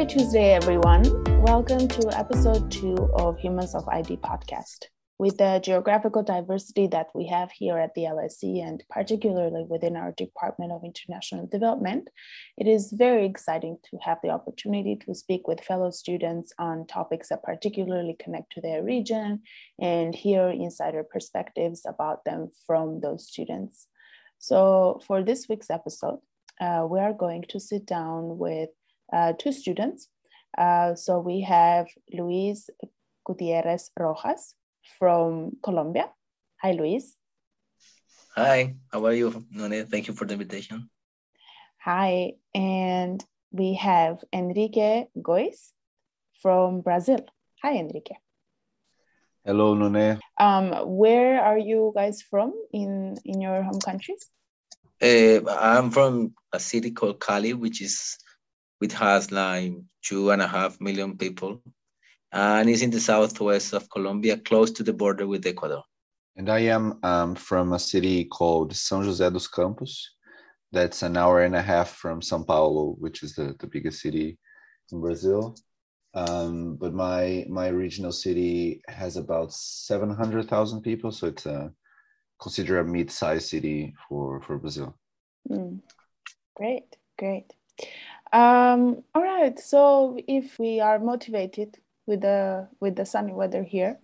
Happy Tuesday, everyone. Welcome to episode two of Humans of ID podcast. With the geographical diversity that we have here at the LSE and particularly within our Department of International Development, it is very exciting to have the opportunity to speak with fellow students on topics that particularly connect to their region and hear insider perspectives about them from those students. So, for this week's episode, uh, we are going to sit down with two students. Uh, so we have Luis Gutierrez Rojas from Colombia. Hi, Luis. Hi, how are you, Nuné? Thank you for the invitation. Hi, and we have Henrique Góes from Brazil. Hi, Henrique. Hello, Nuné. Um, where are you guys from in in your home countries? Uh, I'm from a city called Cali, which is which has like two and a half million people, and is in the southwest of Colombia, close to the border with Ecuador. And I am um, from a city called São José dos Campos. That's an hour and a half from São Paulo, which is the, the biggest city in Brazil. Um, but my my regional city has about seven hundred thousand people, so it's a considered a mid-sized city for for Brazil. Mm. Great, great. Um, all right. So if we are motivated with the with the sunny weather here,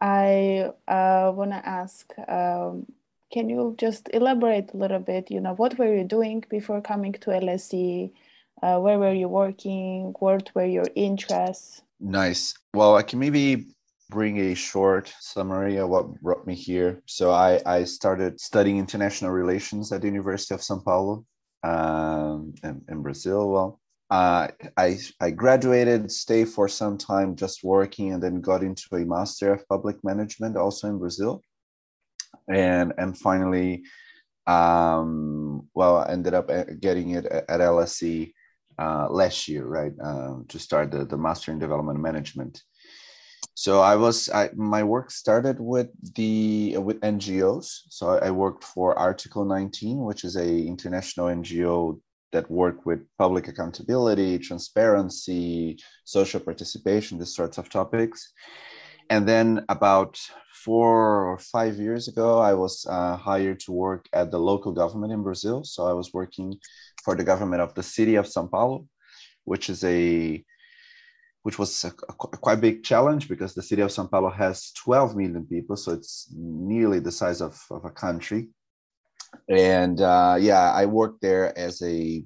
I uh, want to ask. Um, can you just elaborate a little bit? You know, what were you doing before coming to LSE? Uh, where were you working? What were your interests? Nice. Well, I can maybe bring a short summary of what brought me here. So I, I started studying international relations at the University of São Paulo um, in, in Brazil. Well, uh, I, I graduated, stayed for some time just working, and then got into a master of public management also in Brazil. And, and finally, um, well, I ended up uh, getting it at, LSE uh, last year, right, um, to start the, the master in development management so i was I, my work started with the with ngos so i worked for article 19 which is a international ngo that work with public accountability transparency social participation these sorts of topics. And then about four or five years ago i was uh, hired to work at the local government in brazil. So i was working for the government of the city of sao paulo which is a which was a, a, quite big challenge because the city of Sao Paulo has 12 million people, so it's nearly the size of, of a country. And uh, yeah, I worked there as a,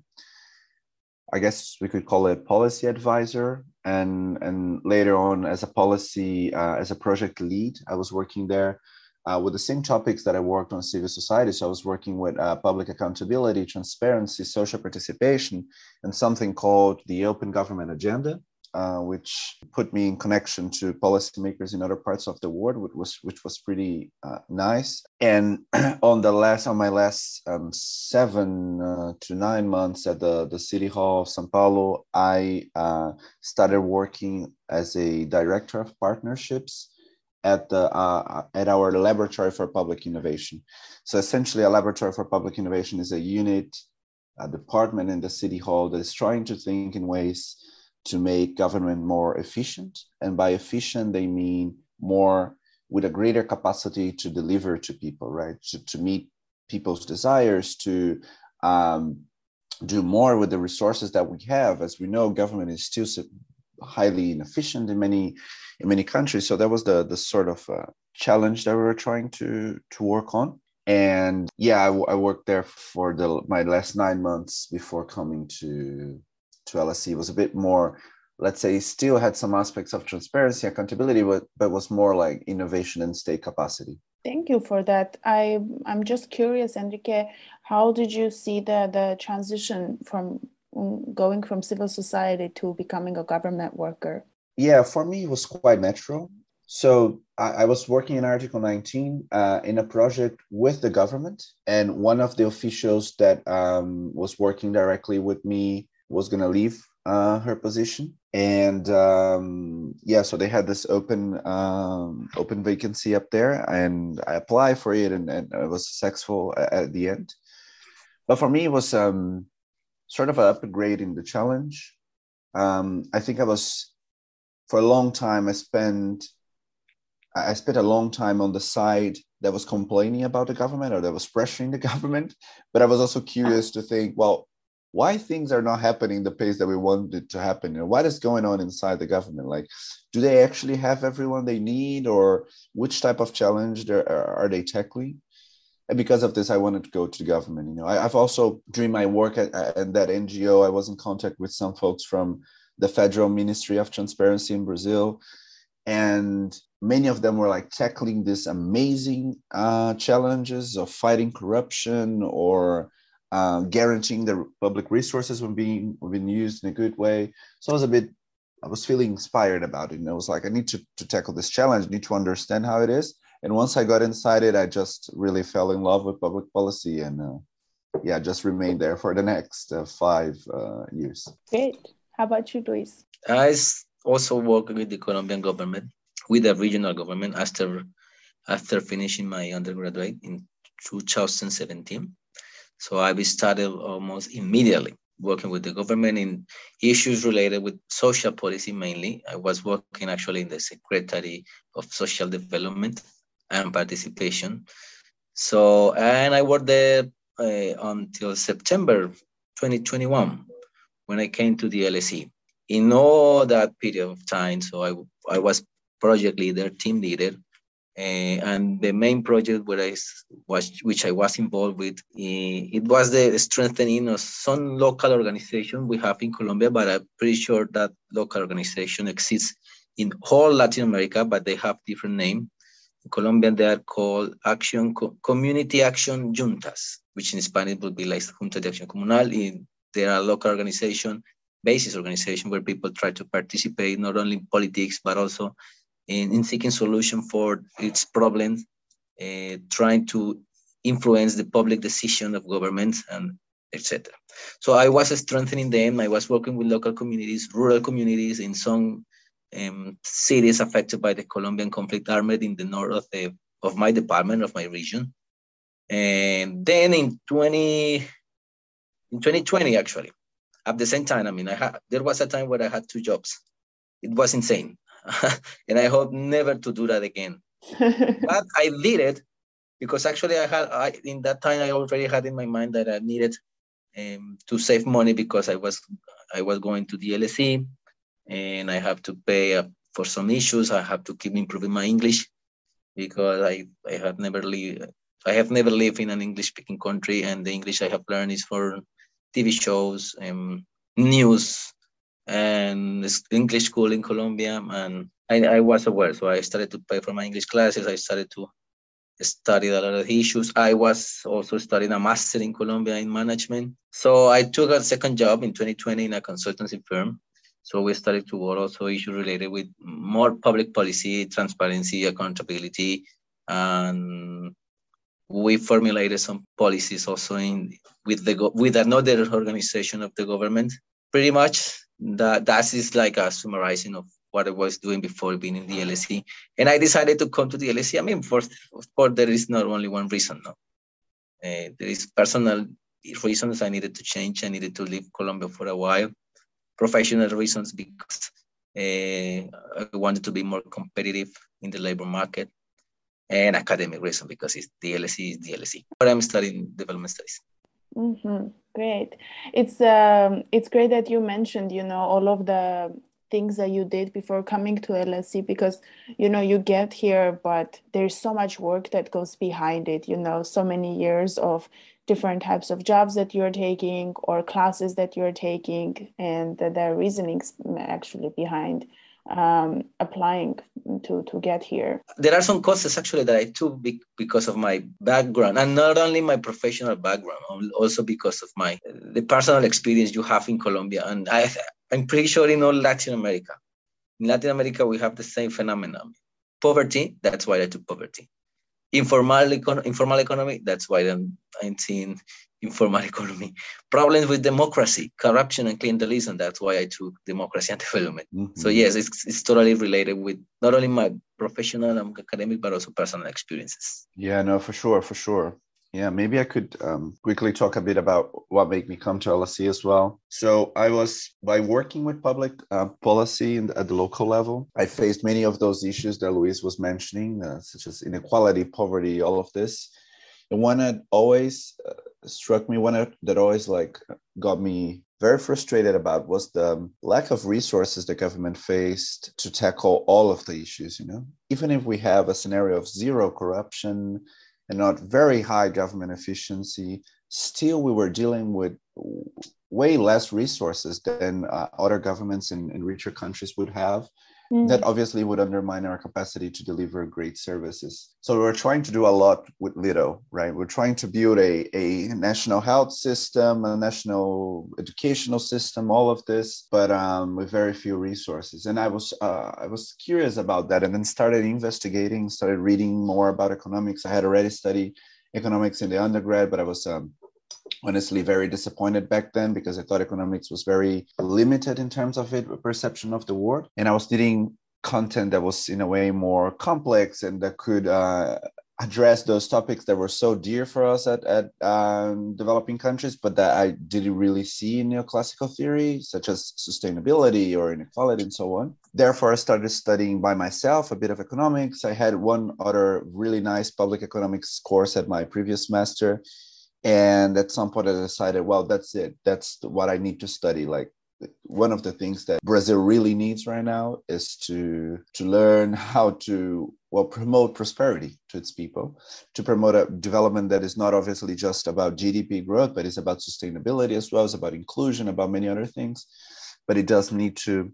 I guess we could call it policy advisor, and and later on as a policy uh, as a project lead. I was working there uh, with the same topics that I worked on civil society. So I was working with uh, public accountability, transparency, social participation, and something called the Open Government Agenda uh, which put me in connection to policymakers in other parts of the world, which was which was pretty uh, nice. And on the last on my last um, seven uh, to nine months at the the city hall of São Paulo, I uh, started working as a director of partnerships at the uh, at our laboratory for public innovation. So essentially, a laboratory for public innovation is a unit, a department in the city hall that is trying to think in ways to make government more efficient. And by efficient, they mean more with a greater capacity to deliver to people, right? To, to meet people's desires, to um, do more with the resources that we have. As we know, government is still highly inefficient in many in many countries. So that was the the sort of uh, challenge that we were trying to to work on. And yeah, I, I worked there for the my last nine months before coming to to LSE was a bit more, let's say, still had some aspects of transparency, accountability, but, but was more like innovation and state capacity. Thank you for that. I I'm just curious, Henrique, how did you see the the transition from going from civil society to becoming a government worker? Yeah, for me it was quite natural. So I, I was working in Article 19 uh, in a project with the government, and one of the officials that um, was working directly with me was going to leave uh, her position and um, yeah so they had this open um, open vacancy up there and i applied for it and, and i was successful at, the end but for me it was um, sort of an upgrade in the challenge um, I think I was for a long time. I spent I spent a long time on the side that was complaining about the government or that was pressuring the government. But I was also curious to think, well, why things are not happening the pace that we wanted to happen? You know, what is going on inside the government? Like do they actually have everyone they need or which type of challenge are they tackling? And because of this i wanted to go to the government you know. I, have also during my work at, at that ngo i was in contact with some folks from the federal ministry of transparency in brazil and many of them were like tackling these amazing uh, challenges of fighting corruption or uh, guaranteeing the public resources were being were being used in a good way. So I was a bit, I was feeling inspired about it, and I was like, I need to to tackle this challenge, I need to understand how it is. And once I got inside it, I just really fell in love with public policy, and uh, yeah, just remained there for the next uh, five uh, years. Great. How about you, Luis? I also work with the Colombian government, with the regional government after after finishing my undergraduate in 2017 so I started almost immediately working with the government in issues related with social policy mainly. I was working actually in the Secretary of Social Development and Participation. So, and I worked there uh, until September 2021 when I came to the LSE. In all that period of time, so I, I was project leader, team leader, uh, and the main project where I was, which I was involved with, uh, it was the strengthening of some local organization we have in Colombia, but I'm pretty sure that local organization exists in whole Latin America, but they have different name. In Colombia, they are called Action Community Action Juntas, which in Spanish would be like Junta de Acción Comunal. In, there are local organization, basis organization where people try to participate not only in politics but also in, in seeking solution for its problems, uh, trying to influence the public decision of governments and etc. So I was strengthening them. I was working with local communities, rural communities in some um, cities affected by the Colombian conflict armed in the north of, the, of my department, of my region. And then in 20, in 2020, actually, at the same time, I mean, I had, there was a time where I had two jobs. It was insane. and I hope never to do that again. but I did it because actually I had I, in that time I already had in my mind that I needed um, to save money because I was I was going to the LSE and I have to pay uh, for some issues. I have to keep improving my English because I I have never lived I have never lived in an English speaking country and the English I have learned is for TV shows and news and English school in Colombia. And I, I was aware. So I started to pay for my English classes. I started to study a lot of issues. I was also studying a master in Colombia in management. So I took a second job in 2020 in a consultancy firm. So we started to work also issues related with more public policy, transparency, accountability, and we formulated some policies also in with the with another organization of the government. Pretty much that that is like a summarizing of what I was doing before being in the LSE. And I decided to come to the LSE. I mean, for, of course, there is not only one reason. No, uh, there is personal reasons I needed to change. I needed to leave Colombia for a while. Professional reasons because uh, I wanted to be more competitive in the labor market, and academic reason because it's the LSE is the LSE. But I'm studying development studies. Mm-hmm. Great. It's um, it's great that you mentioned, you know, all of the things that you did before coming to LSE because you know you get here, but there's so much work that goes behind it. You know, so many years of different types of jobs that you're taking or classes that you're taking, and the, the reasonings actually behind um, applying to to get here? There are some courses actually that I took because of my background, and not only my professional background, also because of my the personal experience you have in Colombia, and I I'm pretty sure in all Latin America. In Latin America, we have the same phenomenon: poverty. That's why I took poverty. Informal, econ- informal economy. That's why I'm, I'm seeing informal economy, problems with democracy, corruption, and clientelism. That's why I took democracy and development. Mm-hmm. So yes, it's, it's totally related with not only my professional and academic, but also personal experiences. Yeah, no, for sure, for sure. Yeah, maybe I could um, quickly talk a bit about what made me come to LSE as well. So I was by working with public uh, policy in, at the local level. I faced many of those issues that Luis was mentioning, uh, such as inequality, poverty, all of this. And one that always uh, struck me, one that always like got me very frustrated about was the lack of resources the government faced to tackle all of the issues you know? Even if we have a scenario of zero corruption and not very high government efficiency still we were dealing with way less resources than uh, other governments in, in richer countries would have Mm. That obviously would undermine our capacity to deliver great services. So we're trying to do a lot with little, right? We're trying to build a, a national health system, a national educational system, all of this, but um, with very few resources. And I was uh, I was curious about that, and then started investigating, started reading more about economics. I had already studied economics in the undergrad, but I was um, honestly very disappointed back then because I thought economics was very limited in terms of it perception of the world, and I was needing content that was in a way more complex and that could uh, address those topics that were so dear for us at, at um, developing countries, but that I didn't really see in neoclassical theory, such as sustainability or inequality and so on. Therefore, I started studying by myself a bit of economics. I had one other really nice public economics course at my previous master and at some point i decided well that's it. That's what i need to study. Like one of the things that brazil really needs right now is to to learn how to well promote prosperity to its people to promote a development that is not obviously just about gdp growth but it's about sustainability as well as about inclusion about many other things. But it does need to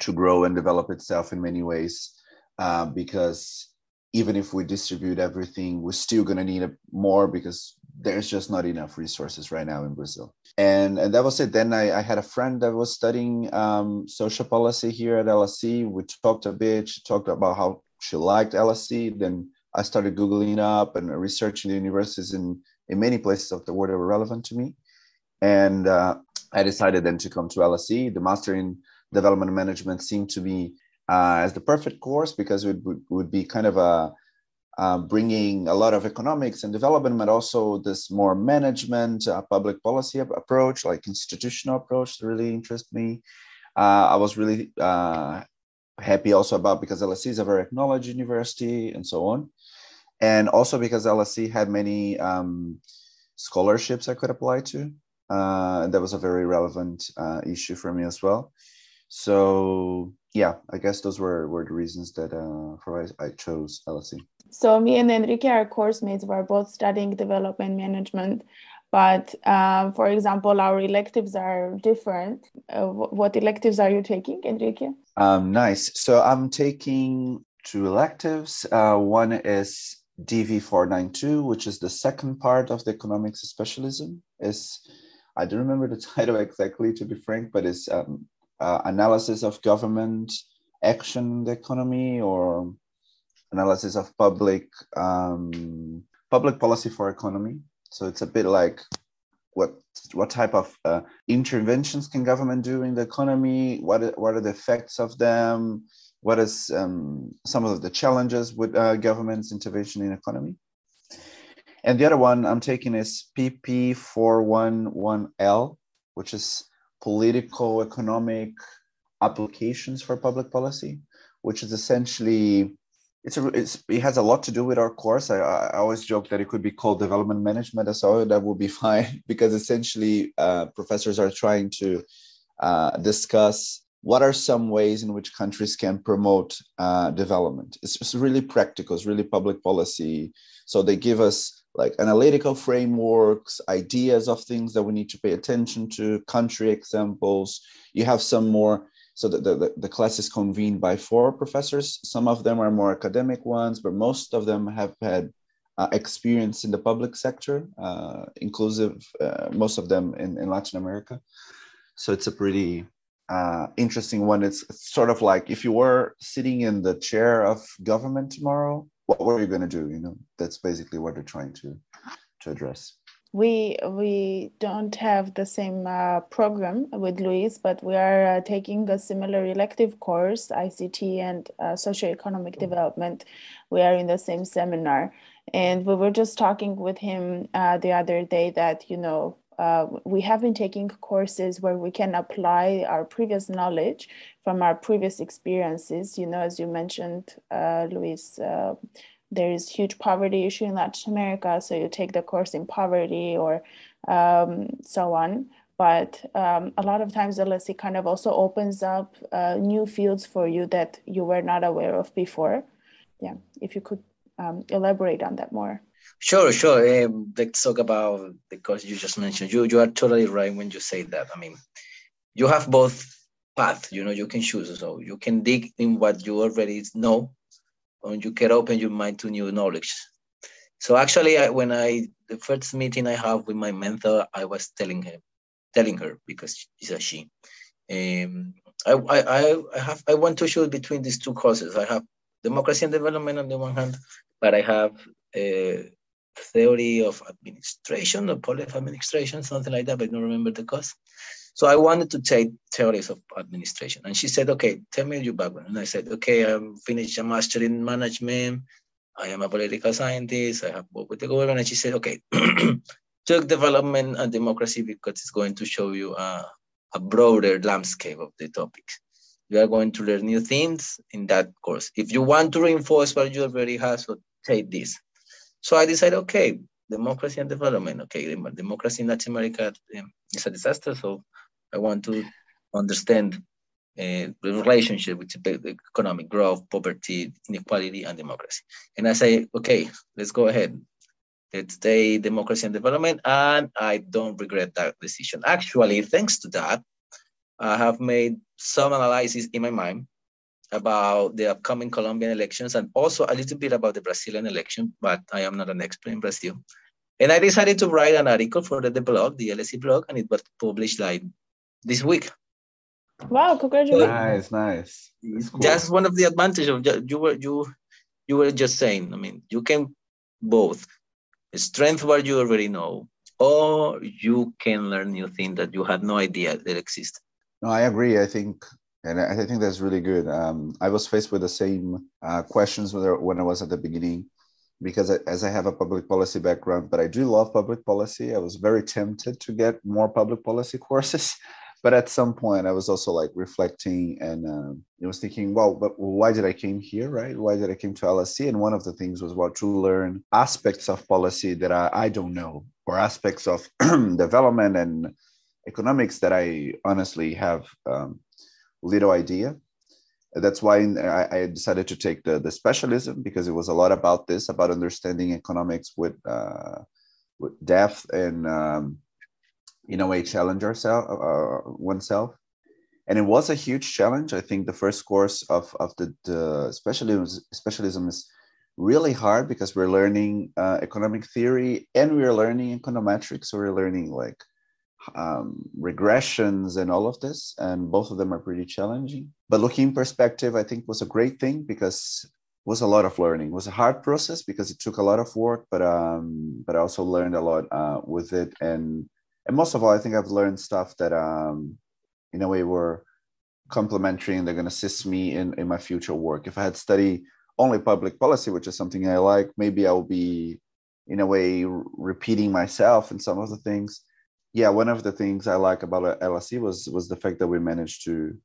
to grow and develop itself in many ways uh, because even if we distribute everything we're still going to need more because there's just not enough resources right now in Brazil. And, and that was it. Then I, I had a friend that was studying um, social policy here at LSE. We talked a bit. She talked about how she liked LSE. Then I started Googling up and researching the universities in, in many places of the world that were relevant to me. And uh, I decided then to come to LSE. The Master in Development Management seemed to be uh, as the perfect course because it would, would be kind of a uh, bringing a lot of economics and development, but also this more management, uh, public policy approach, like institutional approach, really interest me. Uh, I was really uh, happy also about because LSE is a very acknowledged university and so on, and also because LSE had many um, scholarships I could apply to. Uh, and that was a very relevant issue for me as well. So yeah, I guess those were, were the reasons that for I, I chose LSE. So me and Henrique, are course mates. We're both studying development management, but uh, for example, our electives are different. Uh, what electives are you taking, Henrique? Um, nice. So I'm taking two electives. Uh, one is DV 492, which is the second part of the economics specialism. Is I don't remember the title exactly, to be frank, but it's um, uh, analysis of government action in the economy or analysis of public um, public policy for economy. So it's a bit like what what type of uh, interventions can government do in the economy? What what are the effects of them? What is um, some of the challenges with uh, government's intervention in economy? And the other one I'm taking is PP411L, which is political economic applications for public policy, which is essentially it's a, it's, it has a lot to do with our course. I, I always joke that it could be called development management as well. That would be fine because essentially uh, professors are trying to uh, discuss what are some ways in which countries can promote uh, development. It's, it's really practical. It's really public policy. So they give us like analytical frameworks, ideas of things that we need to pay attention to, country examples. You have some more so the, the, the class is convened by four professors. Some of them are more academic ones, but most of them have had uh, experience in the public sector, uh, inclusive, uh, most of them in, in Latin America. So it's a pretty uh, interesting one. It's, sort of like if you were sitting in the chair of government tomorrow, what were you going to do? You know, that's basically what they're trying to, to address. We we don't have the same uh, program with Luis, but we are uh, taking a similar elective course, ICT and uh, socioeconomic mm. development. We are in the same seminar, and we were just talking with him uh, the other day that you know uh, we have been taking courses where we can apply our previous knowledge from our previous experiences. You know, as you mentioned, uh, Luis there is huge poverty issue in Latin America, so you take the course in poverty or um, so on. But um, a lot of times, LSE kind of also opens up uh, new fields for you that you were not aware of before. Yeah, if you could um, elaborate on that more. Sure, sure. Um, let's talk about the course you just mentioned. You you are totally right when you say that. I mean, you have both paths. You know, you can choose. So you can dig in what you already know and you can open your mind to new knowledge. So actually, I, when I the first meeting I have with my mentor, I was telling him, telling her because she's a she. Um, I, I, I have I want to choose between these two courses. I have democracy and development on the one hand, but I have a theory of administration or policy administration, something like that. But I don't remember the course. So I wanted to take theories of administration. And she said, okay, tell me your background. And I said, okay, I'm finished a master in management. I am a political scientist. I have worked with the government. And she said, okay, take development and democracy because it's going to show you a, a broader landscape of the topics. You are going to learn new things in that course. If you want to reinforce what you already have, so take this. So I decided, okay, democracy and development. Okay, democracy in Latin America um, is a disaster. So I want to understand uh, the relationship between economic growth, poverty, inequality, and democracy. And I say, okay, let's go ahead. Let's say democracy and development. And I don't regret that decision. Actually, thanks to that, I have made some analysis in my mind about the upcoming Colombian elections and also a little bit about the Brazilian election, but I am not an expert in Brazil. And I decided to write an article for the, the blog, the LSE blog, and it was published like this week. Wow! Congratulations. Nice, nice. Cool. That's one of the advantages of you were you you were just saying. I mean, you can both strength what you already know, or you can learn new things that you had no idea that exist. No, I agree. I think, and I think that's really good. Um, I was faced with the same uh, questions when I was at the beginning because as I have a public policy background, but I do love public policy. I was very tempted to get more public policy courses but at some point i was also like reflecting and um, i was thinking well but why did i came here right? Why did i came to lse and one of the things was well to learn aspects of policy that i, I don't know or aspects of development and economics that i honestly have um, little idea. That's why I, I, decided to take the, the specialism because it was a lot about this about understanding economics with uh, with depth and um, in a way challenge ourselves uh, oneself. And it was a huge challenge. I think the first course of, of the, the specialism, specialism is really hard because we're learning uh, economic theory and we're learning econometrics. So we're learning like um, regressions and all of this and both of them are pretty challenging. But looking in perspective i think was a great thing because was a lot of learning. It was a hard process because it took a lot of work but um but i also learned a lot uh, with it. And and most of all, I think I've learned stuff that, um, in a way, were complementary and they're going to assist me in, in my future work. If I had studied only public policy, which is something I like, maybe I will be, in a way, repeating myself in some of the things. Yeah, one of the things I like about LSE was was the fact that we managed to,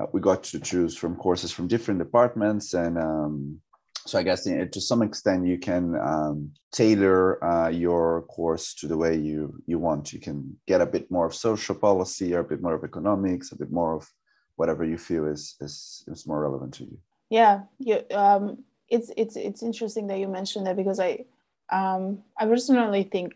uh, we got to choose from courses from different departments and um, so I guess to some extent you can um, tailor uh, your course to the way you you want. You can get a bit more of social policy, or a bit more of economics, a bit more of whatever you feel is is, is more relevant to you. Yeah, you, um, it's it's it's interesting that you mentioned that because I um, I personally think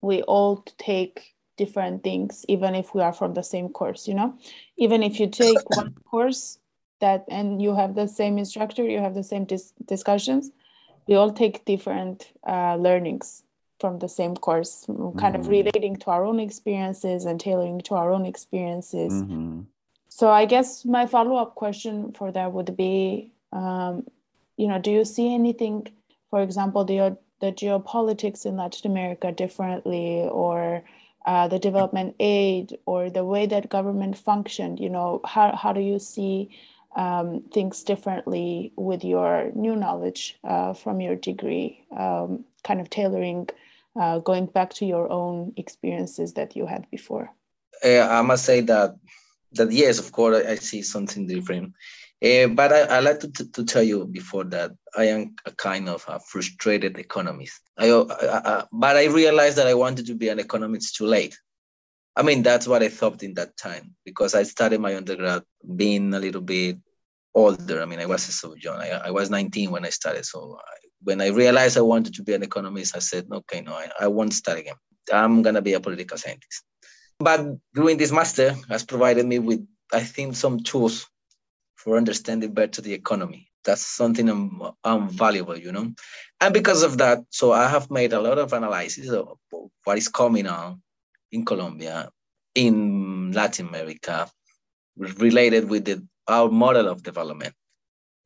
we all take different things even if we are from the same course. You know, even if you take one course that and you have the same instructor you have the same dis- discussions we all take different uh, learnings from the same course kind mm-hmm. of relating to our own experiences and tailoring to our own experiences mm-hmm. so i guess my follow-up question for that would be um, you know do you see anything for example the the geopolitics in Latin America differently or uh, the development aid or the way that government functioned? You know, how, how do you see um, things differently with your new knowledge uh, from your degree, um, kind of tailoring, uh, going back to your own experiences that you had before? Uh, I must say that that yes, of course, I see something different. Uh, but I, I like to, to, to, tell you before that I am a kind of a frustrated economist. I, but I realized that I wanted to be an economist too late. I mean, that's what I thought in that time because I started my undergrad being a little bit older. I mean, I was so young. I, I was 19 when I started. So I, when I realized I wanted to be an economist, I said, okay, no, I, I won't start again. I'm going to be a political scientist. But doing this master has provided me with, I think, some tools for understanding better the economy. That's something I'm, I'm valuable, you know. And because of that, so I have made a lot of analysis of what is coming on in Colombia, in Latin America, related with the, our model of development.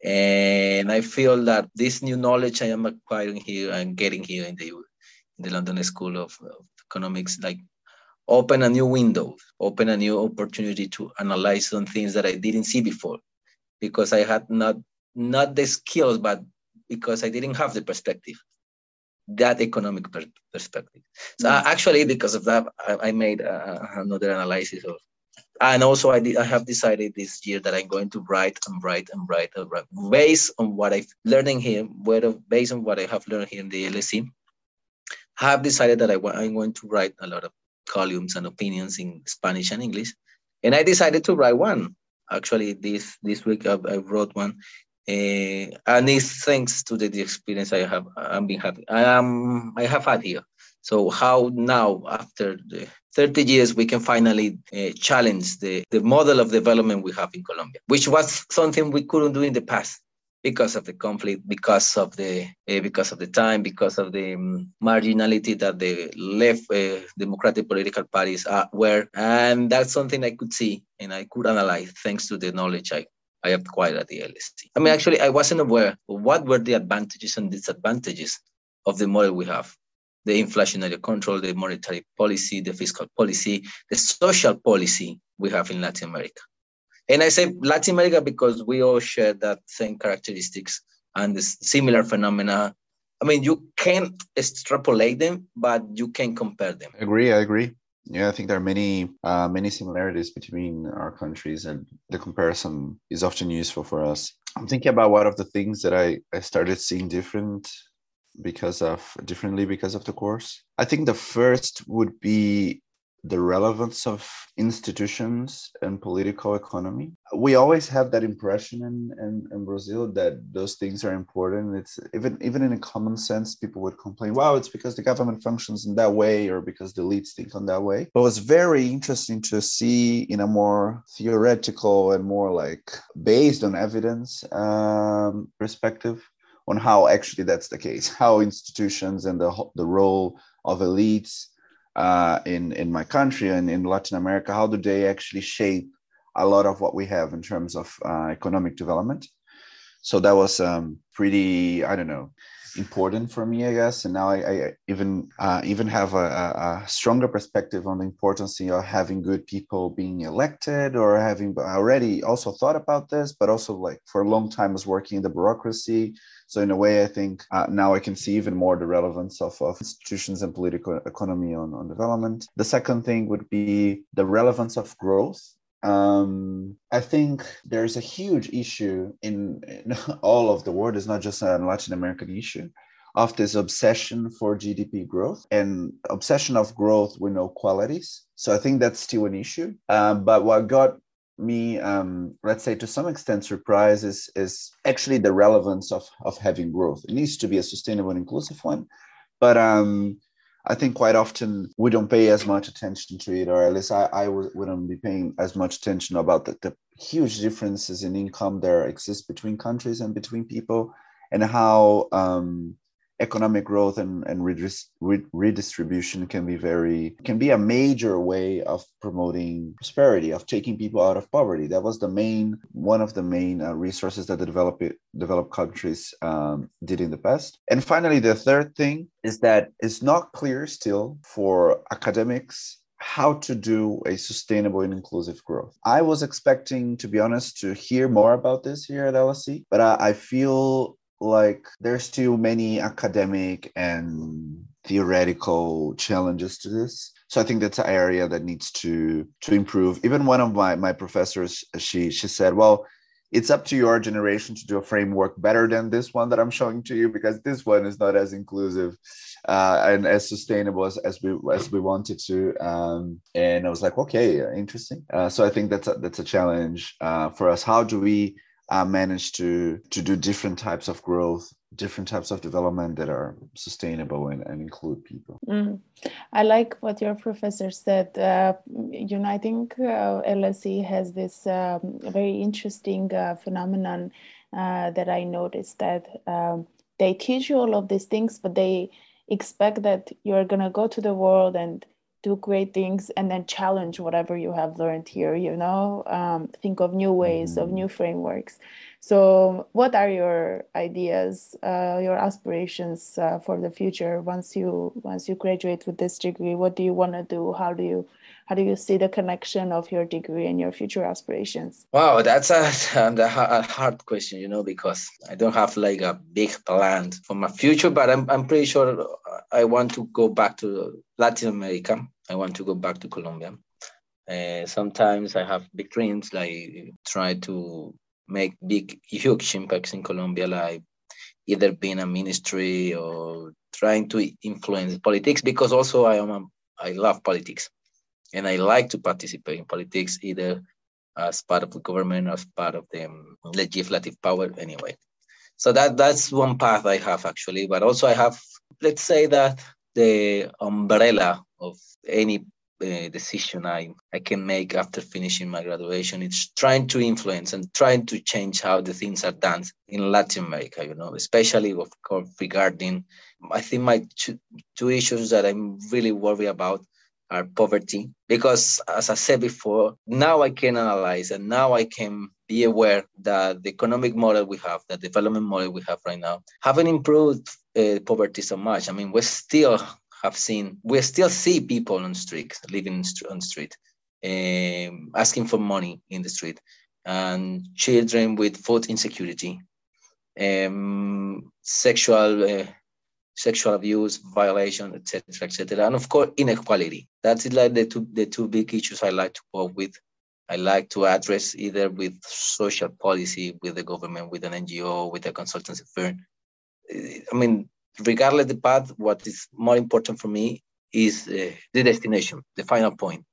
And I feel that this new knowledge I am acquiring here and getting here in the, in the London School of, of Economics, like open a new window, open a new opportunity to analyze some things that I didn't see before because I had not not the skills, but because I didn't have the perspective, that economic per- perspective. So mm-hmm. actually, because of that, I, I made uh, another analysis of, and also I did, I have decided this year that I'm going to write and write and write and write based on what I've learning here, based on what I have learned here in the LSE. I have decided that I, I'm going to write a lot of columns and opinions in Spanish and English, and I decided to write one Actually, this this week I, I wrote one, uh, and it's thanks to the, the experience I have. I'm being happy. I am. I have had here. So how now, after the 30 years, we can finally uh, challenge the, the model of development we have in Colombia, which was something we couldn't do in the past because of the conflict, because of the uh, because of the time, because of the um, marginality that the left uh, democratic political parties are, were, and that's something I could see and I could analyze thanks to the knowledge I. I acquired at the LSE. I mean, actually, I wasn't aware what were the advantages and disadvantages of the model we have the inflationary control, the monetary policy, the fiscal policy, the social policy we have in Latin America. And I say Latin America because we all share that same characteristics and similar phenomena. I mean, you can't extrapolate them, but you can compare them. I agree. I agree. Yeah, I think there are many uh, many similarities between our countries, and the comparison is often useful for us. I'm thinking about one of the things that I, I started seeing different because of differently because of the course. I think the first would be the relevance of institutions and political economy. We always have that impression in, in, in, Brazil that those things are important. It's even even in a common sense, people would complain, wow, it's because the government functions in that way or because the elites think on that way. But it's very interesting to see in a more theoretical and more like based on evidence um, perspective on how actually that's the case, how institutions and the, the role of elites uh, in in my country and in Latin America, how do they actually shape a lot of what we have in terms of uh, economic development? So that was um, pretty, I don't know, important for me, I guess. And now I, I even uh, even have a, a, stronger perspective on the importance of having good people being elected, or having already also thought about this, but also like for a long time was working in the bureaucracy so in a way, I think uh, now I can see even more the relevance of, of institutions and political economy on, on development. The second thing would be the relevance of growth um, I think there's a huge issue in, in, all of the world. It's not just a Latin American issue of this obsession for GDP growth and obsession of growth with no qualities. So I think that's still an issue. Um, but what got me um, let's say to some extent surprise is is actually the relevance of of having growth it needs to be a sustainable and inclusive one but um I think quite often we don't pay as much attention to it, or at least I, wouldn't be paying as much attention about the, the huge differences in income there exist between countries and between people, and how um, economic growth and, and redistribution can be very can be a major way of promoting prosperity of taking people out of poverty that was the main one of the main uh, resources that the developed developed countries um, did in the past and finally the third thing is that it's not clear still for academics how to do a sustainable and inclusive growth. I was expecting, to be honest, to hear more about this here at LSE, but I, I feel like there's still many academic and theoretical challenges to this. So i think that's an area that needs to to improve. Even one of my my professors she she said well it's up to your generation to do a framework better than this one that i'm showing to you because this one is not as inclusive uh, and as sustainable as, as we as we wanted to. Um, and i was like okay interesting. Uh, so i think that's a, that's a challenge uh, for us. How do we uh, manage to to do different types of growth different types of development that are sustainable and, and include people mm. i like what your professor said uh, you know i think uh, lse has this um, very interesting uh, phenomenon uh, that i noticed that um, they teach you all of these things but they expect that you're going to go to the world and do great things and then challenge whatever you have learned here you know? Um, think of new ways mm-hmm. of new frameworks. So what are your ideas uh, your aspirations uh, for the future once you once you graduate with this degree? What do you want to do? How do you how do you see the connection of your degree and your future aspirations? Wow that's a, a hard question you know because i don't have like a big plan for my future but i'm, I'm pretty sure i want to go back to latin america. I want to go back to colombia. Uh, sometimes i have big dreams like try to make big huge impacts in colombia like either being a ministry or trying to influence politics because also i am a, i love politics and I like to participate in politics either as part of the government or as part of the legislative power anyway. So that that's one path I have actually, but also I have let's say that the umbrella of any uh, decision I, I can make after finishing my graduation. It's trying to influence and trying to change how the things are done in Latin America, you know, especially of course regarding, I think my two, two issues that I'm really worried about are poverty. Because as I said before, now I can analyze and now I can be aware that the economic model we have, the development model we have right now, haven't improved uh, poverty so much. I mean, we still have seen, we still see people on streets, living on street, um, asking for money in the street, and children with food insecurity, um, sexual uh, sexual abuse, violation, etc., etc., and of course inequality. That's like the two the two big issues I like to work with. I like to address either with social policy, with the government, with an NGO, with a consultancy firm. I mean, regardless the path, what is more important for me is uh, the destination, the final point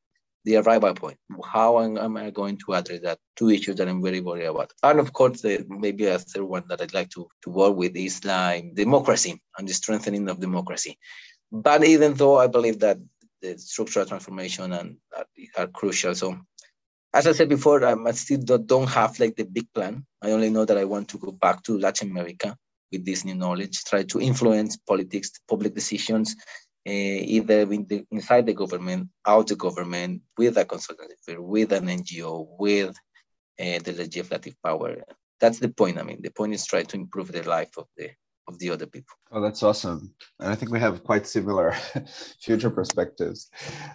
the arrival point. How am I going to address that? Two issues that I'm very worried about. And of course, maybe a third one that I'd like to, to work with is like democracy and the strengthening of democracy. But even though I believe that the structural transformation and are, are crucial, so as I said before, I still don't have like the big plan. I only know that I want to go back to Latin America with this new knowledge, try to influence politics, public decisions, uh, either in the, inside the government, out the government, with a consultancy firm, with an NGO, with uh, the legislative power. That's the point. I mean, the point is try to improve the life of the of the other people. Oh, that's awesome. And I think we have quite similar future perspectives.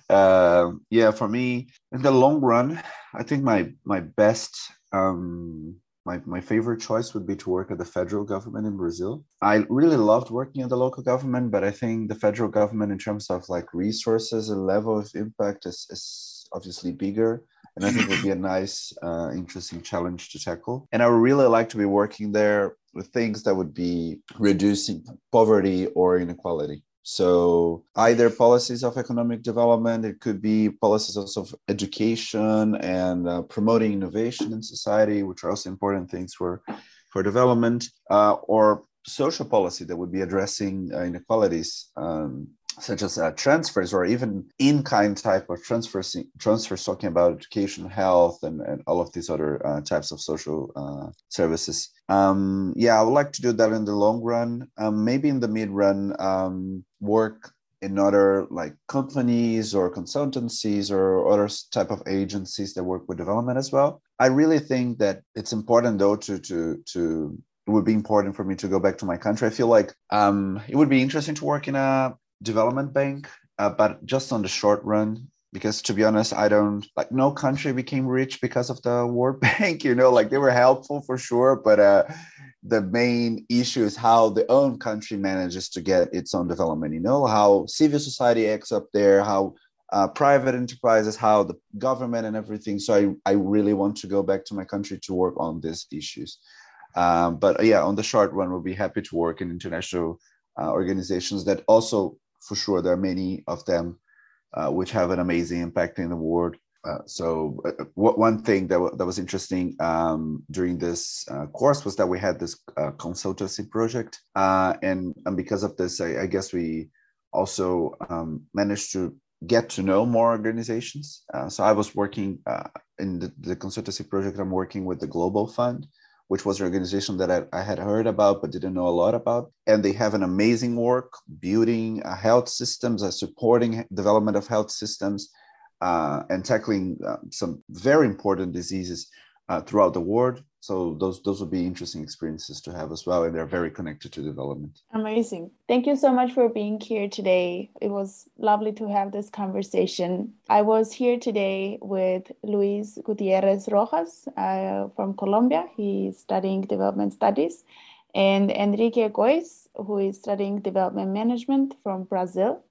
Uh, yeah, for me, in the long run, I think my my best um, my, my favorite choice would be to work at the federal government in Brazil. I really loved working at the local government, but I think the federal government, in terms of like resources and level of impact, is, is obviously bigger. And I think it would be a nice, uh, interesting challenge to tackle. And I would really like to be working there with things that would be reducing poverty or inequality. So either policies of economic development, it could be policies of education and uh, promoting innovation in society, which are also important things for, for development, uh, or social policy that would be addressing uh, inequalities um, such as uh, transfers or even in-kind type of transfers transfers talking about education health and, and all of these other uh, types of social uh, services. Um, yeah i would like to do that in the long run. Um, maybe in the mid run um, work in other like companies or consultancies or other type of agencies that work with development as well i really think that it's important though to to to it would be important for me to go back to my country. I feel like um, it would be interesting to work in a development bank, uh, but just on the short run. Because to be honest, I don't like no country became rich because of the World Bank. You know, like they were helpful for sure, but uh, the main issue is how the own country manages to get its own development. You know, how civil society acts up there, how uh, private enterprises, how the government and everything. So I, I really want to go back to my country to work on these issues. Um, but yeah, on the short run, we'll be happy to work in international uh, organizations that also for sure there are many of them uh, which have an amazing impact in the world. Uh, so uh, one thing that, w- that was interesting um, during this uh, course was that we had this uh, consultancy project. Uh, and, and because of this I, I guess we also um, managed to get to know more organizations. So i was working in the, the consultancy project. I'm working with the global fund which was an organization that I, I, had heard about but didn't know a lot about. And they have an amazing work building uh, health systems, uh, supporting development of health systems, uh, and tackling uh, some very important diseases uh, throughout the world. So those those would be interesting experiences to have as well, and they're very connected to development. Amazing. Thank you so much for being here today. It was lovely to have this conversation. I was here today with Luis Gutierrez Rojas uh, from Colombia. He's studying development studies, and Henrique Góes, who is studying development management from Brazil.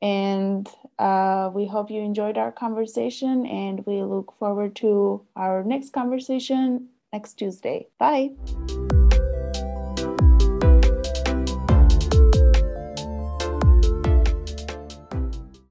And uh, we hope you enjoyed our conversation, and we look forward to our next conversation next Tuesday. Bye.